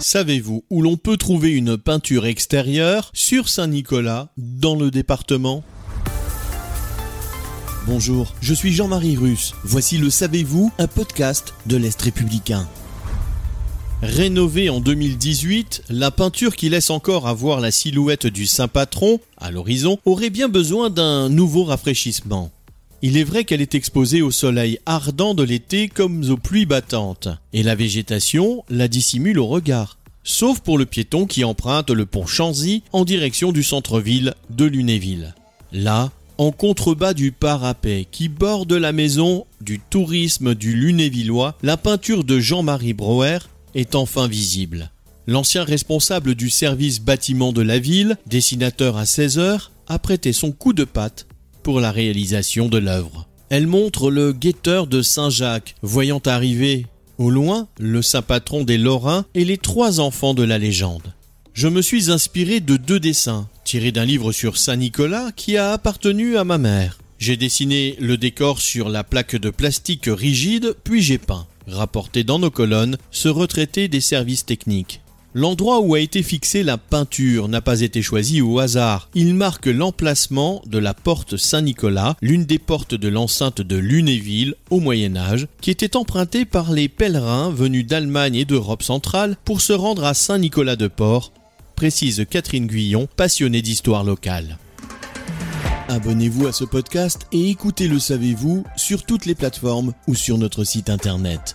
Savez-vous où l'on peut trouver une peinture extérieure sur Saint-Nicolas dans le département? Bonjour, je suis Jean-Marie Russe. Voici le Savez-vous, un podcast de l'Est républicain. Rénovée en 2018, la peinture qui laisse encore avoir la silhouette du saint patron à l'horizon aurait bien besoin d'un nouveau rafraîchissement. Il est vrai qu'elle est exposée au soleil ardent de l'été comme aux pluies battantes, et la végétation la dissimule au regard, sauf pour le piéton qui emprunte le pont Chanzy en direction du centre-ville de Lunéville. Là, en contrebas du parapet qui borde la maison du tourisme du Lunévillois, la peinture de Jean-Marie Brouwer est enfin visible. L'ancien responsable du service bâtiment de la ville, dessinateur à 16 heures, a prêté son coup de patte pour la réalisation de l'œuvre. Elle montre le guetteur de Saint-Jacques, voyant arriver au loin le saint patron des Lorrains et les trois enfants de la légende. Je me suis inspiré de deux dessins, tirés d'un livre sur Saint-Nicolas qui a appartenu à ma mère. J'ai dessiné le décor sur la plaque de plastique rigide, puis j'ai peint, rapporté dans nos colonnes, ce retraité des services techniques. L'endroit où a été fixée la peinture n'a pas été choisi au hasard. Il marque l'emplacement de la porte Saint-Nicolas, l'une des portes de l'enceinte de Lunéville au Moyen Âge, qui était empruntée par les pèlerins venus d'Allemagne et d'Europe centrale pour se rendre à Saint-Nicolas-de-Port, précise Catherine Guyon, passionnée d'histoire locale. Abonnez-vous à ce podcast et écoutez Le Savez-vous sur toutes les plateformes ou sur notre site internet.